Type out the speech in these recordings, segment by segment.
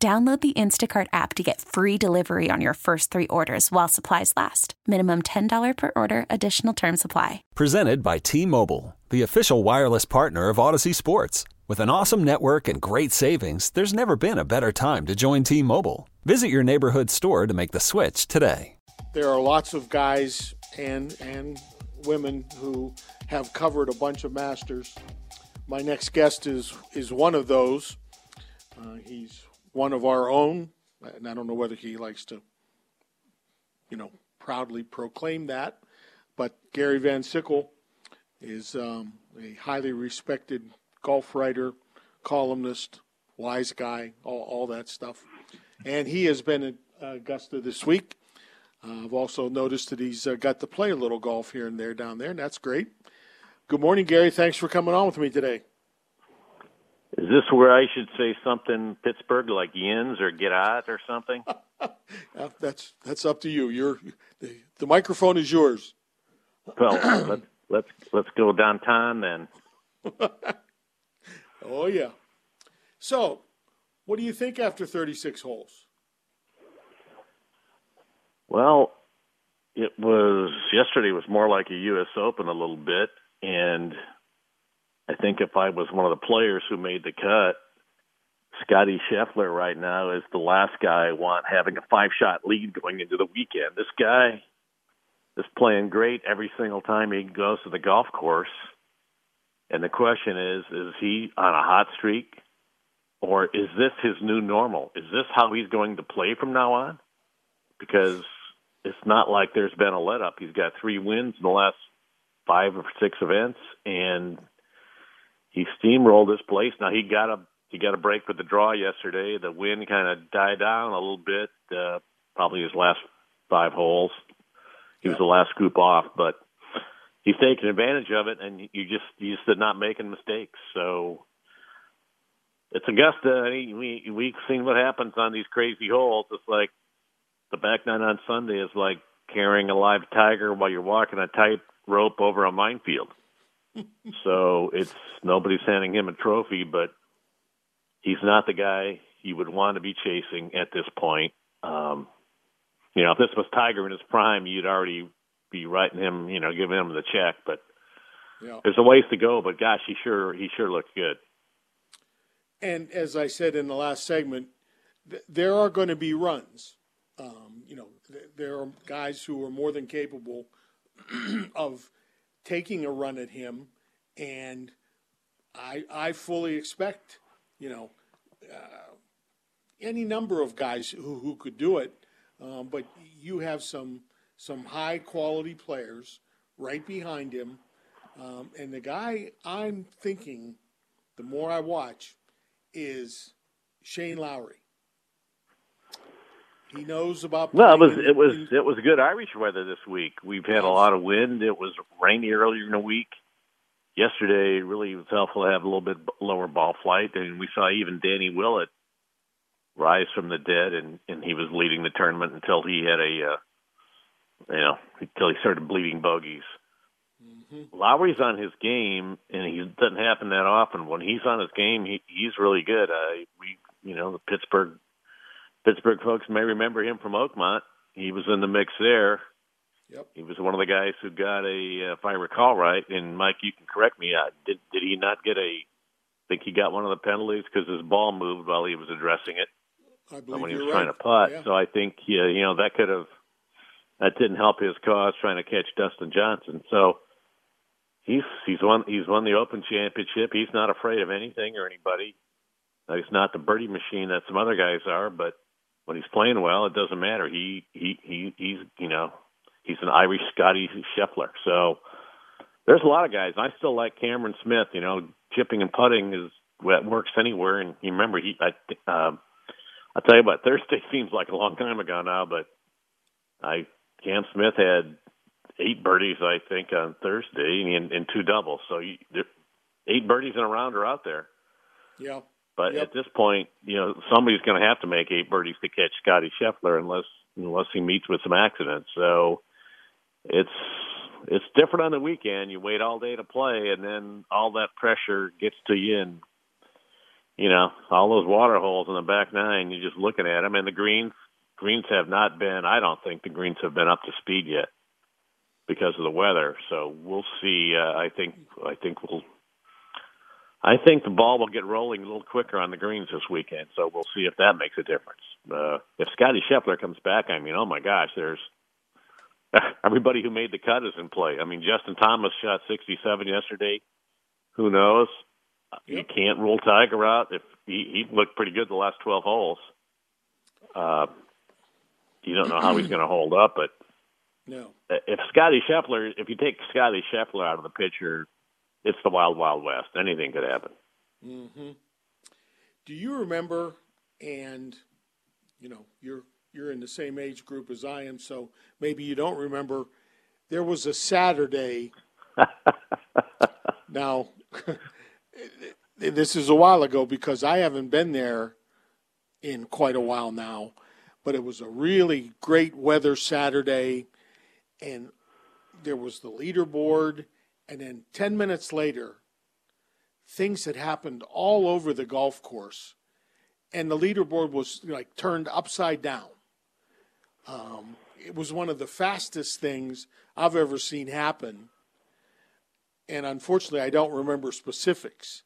Download the Instacart app to get free delivery on your first three orders while supplies last. Minimum $10 per order, additional term supply. Presented by T Mobile, the official wireless partner of Audacy Sports. With an awesome network and great savings, there's never been a better time to join T Mobile. Visit your neighborhood store to make the switch today. There are lots of guys and, and women who have covered a bunch of masters. My next guest is, is one of those. Uh, he's one of our own, and I don't know whether he likes to, you know, proudly proclaim that, but Gary Van Sickle is um, a highly respected golf writer, columnist, wise guy, all, all that stuff. And he has been at Augusta this week. Uh, I've also noticed that he's uh, got to play a little golf here and there down there, and that's great. Good morning, Gary. Thanks for coming on with me today. Is this where I should say something Pittsburgh like yins or get out or something? that's that's up to you. You're the, the microphone is yours. Well, let's let's let's go downtown then. oh yeah. So, what do you think after 36 holes? Well, it was yesterday was more like a U.S. Open a little bit, and I think if I was one of the players who made the cut, Scottie Scheffler right now is the last guy I want having a five shot lead going into the weekend. This guy is playing great every single time he goes to the golf course. And the question is, is he on a hot streak? Or is this his new normal? Is this how he's going to play from now on? Because it's not like there's been a let up. He's got three wins in the last five or six events, and he steamrolled this place. Now he got a he got a break with the draw yesterday. The wind kind of died down a little bit. Uh, probably his last five holes. He was the last group off, but he's taking advantage of it, and you just you just not making mistakes. So it's Augusta. And we we've seen what happens on these crazy holes. It's like the back nine on Sunday is like carrying a live tiger while you're walking a tight rope over a minefield so it's nobody's handing him a trophy, but he's not the guy you would want to be chasing at this point. Um, you know, if this was Tiger in his prime, you'd already be writing him, you know, giving him the check. But yeah. there's a ways to go. But gosh, he sure he sure looks good. And as I said in the last segment, th- there are going to be runs. Um, you know, th- there are guys who are more than capable of taking a run at him, and I I fully expect you know uh, any number of guys who who could do it, um, but you have some some high quality players right behind him, um, and the guy I'm thinking, the more I watch, is Shane Lowry. He knows about. Well, it was it was it was good Irish weather this week. We've had a lot of wind. It was rainy earlier in the week. Yesterday, really was helpful to have a little bit lower ball flight, and we saw even Danny Willett rise from the dead, and and he was leading the tournament until he had a, uh, you know, until he started bleeding bogeys. Mm-hmm. Lowry's on his game, and he doesn't happen that often. When he's on his game, he he's really good. Uh, we, you know, the Pittsburgh Pittsburgh folks may remember him from Oakmont. He was in the mix there. Yep. He was one of the guys who got a, uh, if I recall right, and Mike, you can correct me. Uh, did did he not get a? I think he got one of the penalties because his ball moved while he was addressing it I believe when he was right. trying to putt. Yeah. So I think yeah, you know that could have that didn't help his cause trying to catch Dustin Johnson. So he's he's won he's won the Open Championship. He's not afraid of anything or anybody. He's not the birdie machine that some other guys are, but when he's playing well, it doesn't matter. He he he he's you know he's an Irish Scottie Scheffler. So there's a lot of guys. I still like Cameron Smith. You know, chipping and putting is what works anywhere. And you remember he I uh, I'll tell you what, Thursday seems like a long time ago now, but I Cam Smith had eight birdies, I think, on Thursday and, and two doubles. So you, eight birdies in a round are out there. Yeah. But yep. at this point, you know, somebody's going to have to make eight birdies to catch Scottie Scheffler unless unless he meets with some accidents. So it's it's different on the weekend. You wait all day to play, and then all that pressure gets to you, and you know all those water holes in the back nine. You're just looking at them, and the greens greens have not been. I don't think the greens have been up to speed yet because of the weather. So we'll see. Uh, I think I think we'll. I think the ball will get rolling a little quicker on the greens this weekend, so we'll see if that makes a difference. Uh, if Scottie Scheffler comes back, I mean, oh my gosh, there's everybody who made the cut is in play. I mean, Justin Thomas shot 67 yesterday. Who knows? You can't rule Tiger out. If he, he looked pretty good the last 12 holes. Uh, you don't know how he's going to hold up, but no. If Scottie Scheffler, if you take Scottie Scheffler out of the picture, it's the wild, wild west. Anything could happen. Mm-hmm. Do you remember? And you know, you're you're in the same age group as I am, so maybe you don't remember. There was a Saturday. now, this is a while ago because I haven't been there in quite a while now, but it was a really great weather Saturday, and there was the leaderboard, and then 10 minutes later, things had happened all over the golf course, and the leaderboard was like turned upside down. Um, it was one of the fastest things I've ever seen happen. And unfortunately, I don't remember specifics.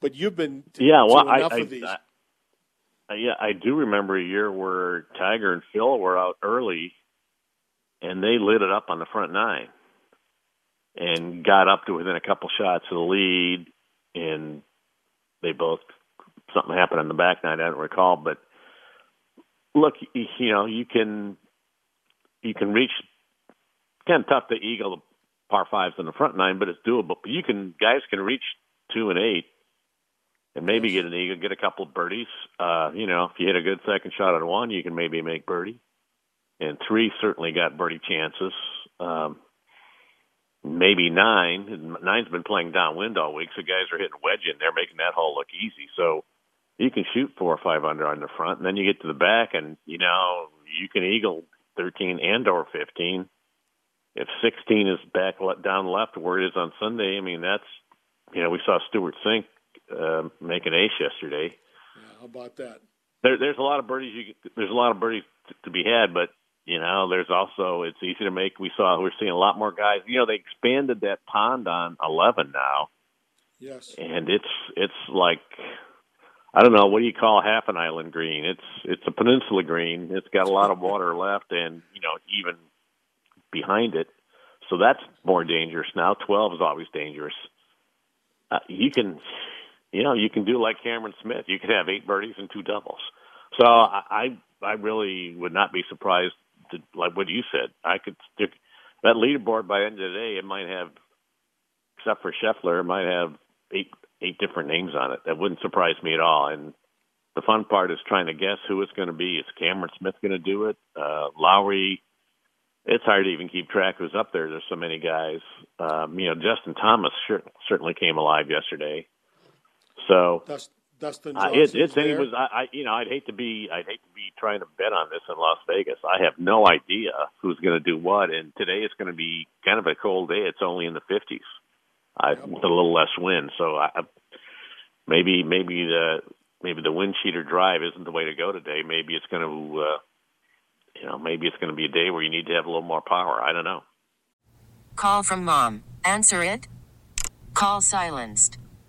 But you've been yeah, well, I, of these. I, I, yeah, I do remember a year where Tiger and Phil were out early, and they lit it up on the front nine, and got up to within a couple shots of the lead, and they both something happened on the back nine. I don't recall, but look, you know, you can you can reach. Kind of tough to eagle the par fives in the front nine, but it's doable. But you can guys can reach two and eight, and maybe get an eagle, get a couple of birdies. Uh, you know, if you hit a good second shot on one, you can maybe make birdie. And three certainly got birdie chances. Um, maybe nine. Nine's been playing downwind all week, so guys are hitting wedge in there, making that hole look easy. So you can shoot four or five under on the front, and then you get to the back, and you know you can eagle 13 and or 15. If 16 is back down left where it is on Sunday, I mean that's you know we saw Stewart Cink uh, make an ace yesterday. Yeah, how about that? There, there's a lot of birdies. You, there's a lot of birdies to, to be had, but you know there's also it's easy to make. We saw we're seeing a lot more guys. You know they expanded that pond on 11 now. Yes. And it's it's like I don't know what do you call half an island green. It's it's a peninsula green. It's got a lot of water left, and you know even behind it, so that's more dangerous now. Twelve is always dangerous. Uh, you can, you know, you can do like Cameron Smith. You could have eight birdies and two doubles. So I I, I really would not be surprised to like what you said. I could stick that leaderboard by the end of the day. It might have, except for Scheffler, it might have eight eight different names on it. That wouldn't surprise me at all. And the fun part is trying to guess who it's going to be. Is Cameron Smith going to do it? Uh, Lowry. It's hard to even keep track who's up there. There's so many guys. Um, you know, Justin Thomas sure, certainly came alive yesterday. So Dust, Dustin uh, it, it's any was I, I you know I'd hate to be I'd hate to be trying to bet on this in Las Vegas. I have no idea who's going to do what. And today it's going to be kind of a cold day. It's only in the 50s I, with a little less wind. So I, maybe maybe the maybe the wind cheater drive isn't the way to go today. Maybe it's going to uh, you know maybe it's going to be a day where you need to have a little more power. I don't know. Call from mom. Answer it. Call silenced.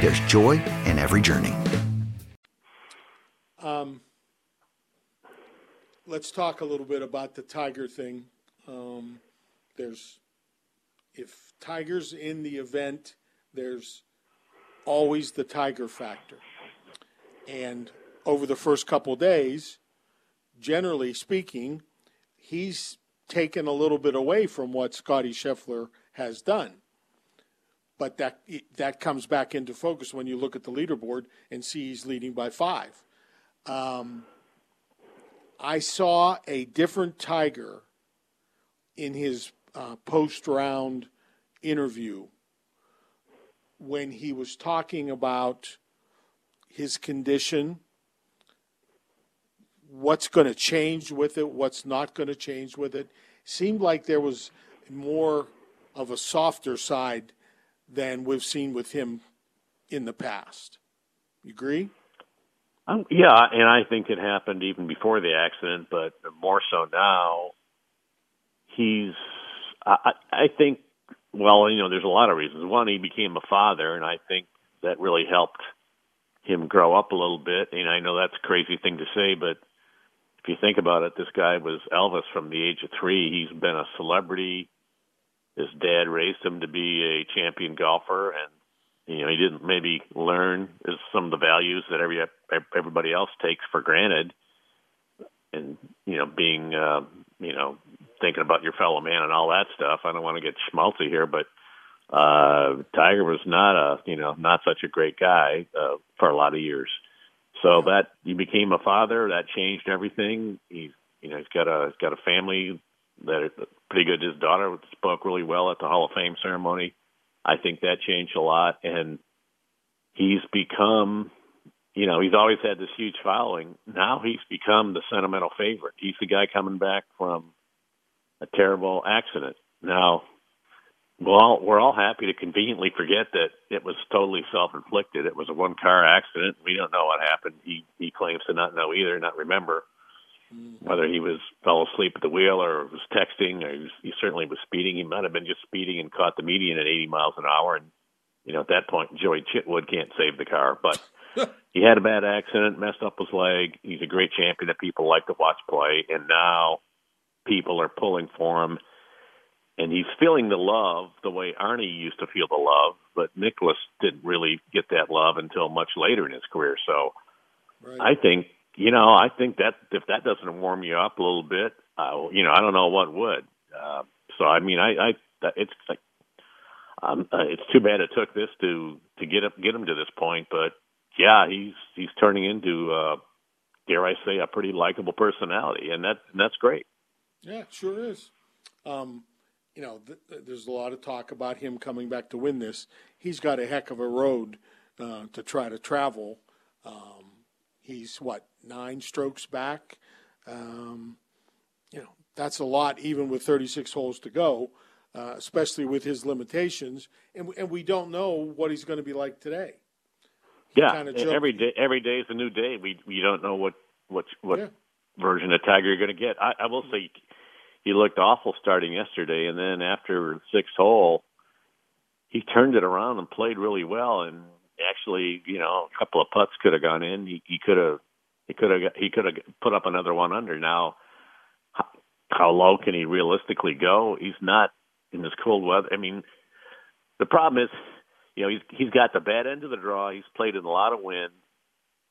there's joy in every journey. Um, let's talk a little bit about the Tiger thing. Um, there's, if Tiger's in the event, there's always the Tiger factor. And over the first couple days, generally speaking, he's taken a little bit away from what Scottie Scheffler has done. But that that comes back into focus when you look at the leaderboard and see he's leading by five. Um, I saw a different Tiger in his uh, post round interview when he was talking about his condition, what's going to change with it, what's not going to change with it. Seemed like there was more of a softer side than we've seen with him in the past. You agree? Um, yeah, and I think it happened even before the accident, but more so now. He's, I, I think well, you know, there's a lot of reasons. One, he became a father, and I think that really helped him grow up a little bit. And I know that's a crazy thing to say, but if you think about it, this guy was Elvis from the age of three. He's been a celebrity. His dad raised him to be a champion golfer, and you know he didn't maybe learn some of the values that every everybody else takes for granted, and you know being uh, you know thinking about your fellow man and all that stuff. I don't want to get schmaltzy here, but uh Tiger was not a you know not such a great guy uh, for a lot of years. So that he became a father, that changed everything. He's you know he's got a he's got a family that pretty good. His daughter spoke really well at the Hall of Fame ceremony. I think that changed a lot, and he's become you know he's always had this huge following. Now he's become the sentimental favorite. He's the guy coming back from a terrible accident. Now, well, we're all happy to conveniently forget that it was totally self-inflicted. It was a one-car accident. We don't know what happened. He he claims to not know either, not remember. Whether he was fell asleep at the wheel or was texting, or he, was, he certainly was speeding. He might have been just speeding and caught the median at 80 miles an hour. And you know, at that point, Joie Chitwood can't save the car. But he had a bad accident, messed up his leg. He's a great champion that people like to watch play, and now people are pulling for him. And he's feeling the love the way Arnie used to feel the love, but Nicklaus didn't really get that love until much later in his career. So right. I think, you know, I think that if that doesn't warm you up a little bit, uh, you know, I don't know what would. Uh, so I mean, I, I it's like, um, uh, it's too bad it took this to to get up get him to this point, but yeah, he's he's turning into uh, dare I say a pretty likable personality, and that and that's great. Yeah, sure is. Um, you know, th- there's a lot of talk about him coming back to win this. He's got a heck of a road uh, to try to travel. Um, he's what nine strokes back. Um, you know, that's a lot, even with 36 holes to go, uh, especially with his limitations. And and we don't know what he's going to be like today. He yeah, every day, every day is a new day. We we don't know what what what yeah. version of Tiger you're going to get. I, I will say he looked awful starting yesterday, and then after sixth hole, he turned it around and played really well. And actually, you know, a couple of putts could have gone in. He, he could have, he could have, he could have put up another one under. Now, how, how low can he realistically go? He's not in this cold weather. I mean, the problem is, you know, he's he's got the bad end of the draw. He's played in a lot of wind.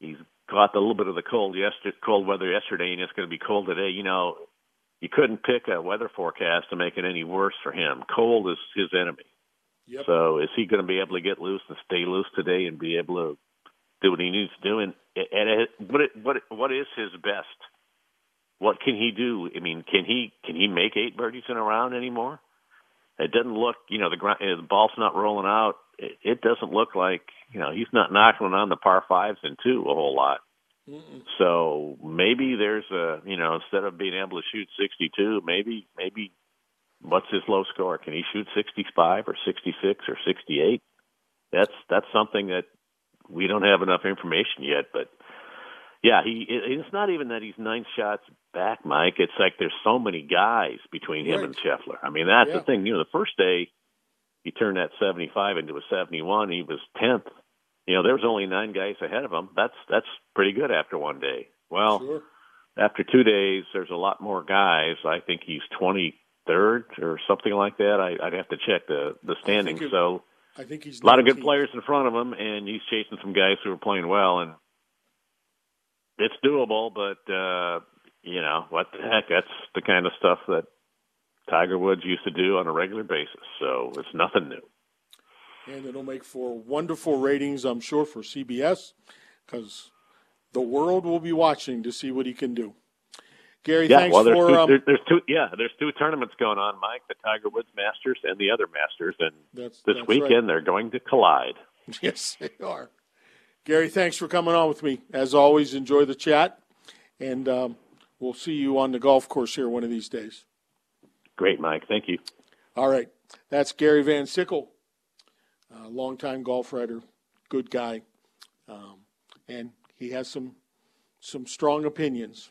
He's got a little bit of the cold yesterday, cold weather yesterday, and it's going to be cold today. You know, you couldn't pick a weather forecast to make it any worse for him. Cold is his enemy. Yep. So is he going to be able to get loose and stay loose today and be able to do what he needs to do? And, and what what what is his best? What can he do? I mean, can he can he make eight birdies in a round anymore? It doesn't look, you know, the ground, the ball's not rolling out. It, it doesn't look like, you know, he's not knocking on the par fives and two a whole lot. Mm-mm. So maybe there's a, you know, instead of being able to shoot 62, maybe maybe what's his low score? Can he shoot 65 or 66 or 68? That's that's something that we don't have enough information yet. But yeah, he it's not even that he's nine shots back, Mike. It's like there's so many guys between him right. and Scheffler. I mean, that's yeah. the thing. You know, the first day he turned that 75 into a 71. He was 10th. You know, there was only nine guys ahead of him. That's that's pretty good after one day. Well, sure. after two days, there's a lot more guys. I think he's 23rd or something like that. I, I'd have to check the the standings. So I think he's a lot of good players in front of him, and he's chasing some guys who are playing well, and it's doable. But uh, you know what the heck? That's the kind of stuff that Tiger Woods used to do on a regular basis. So it's nothing new. And it'll make for wonderful ratings, I'm sure, for CBS, because the world will be watching to see what he can do. Gary, yeah, thanks well, there's for. Two, um, there, there's two. Yeah, there's two tournaments going on, Mike. The Tiger Woods Masters and the other Masters, and that's, this that's weekend right. they're going to collide. Yes, they are. Gary, thanks for coming on with me. As always, enjoy the chat, and um, we'll see you on the golf course here one of these days. Great, Mike. Thank you. All right, that's Gary Van Sickle, uh, longtime golf writer, good guy, um, and he has some some strong opinions.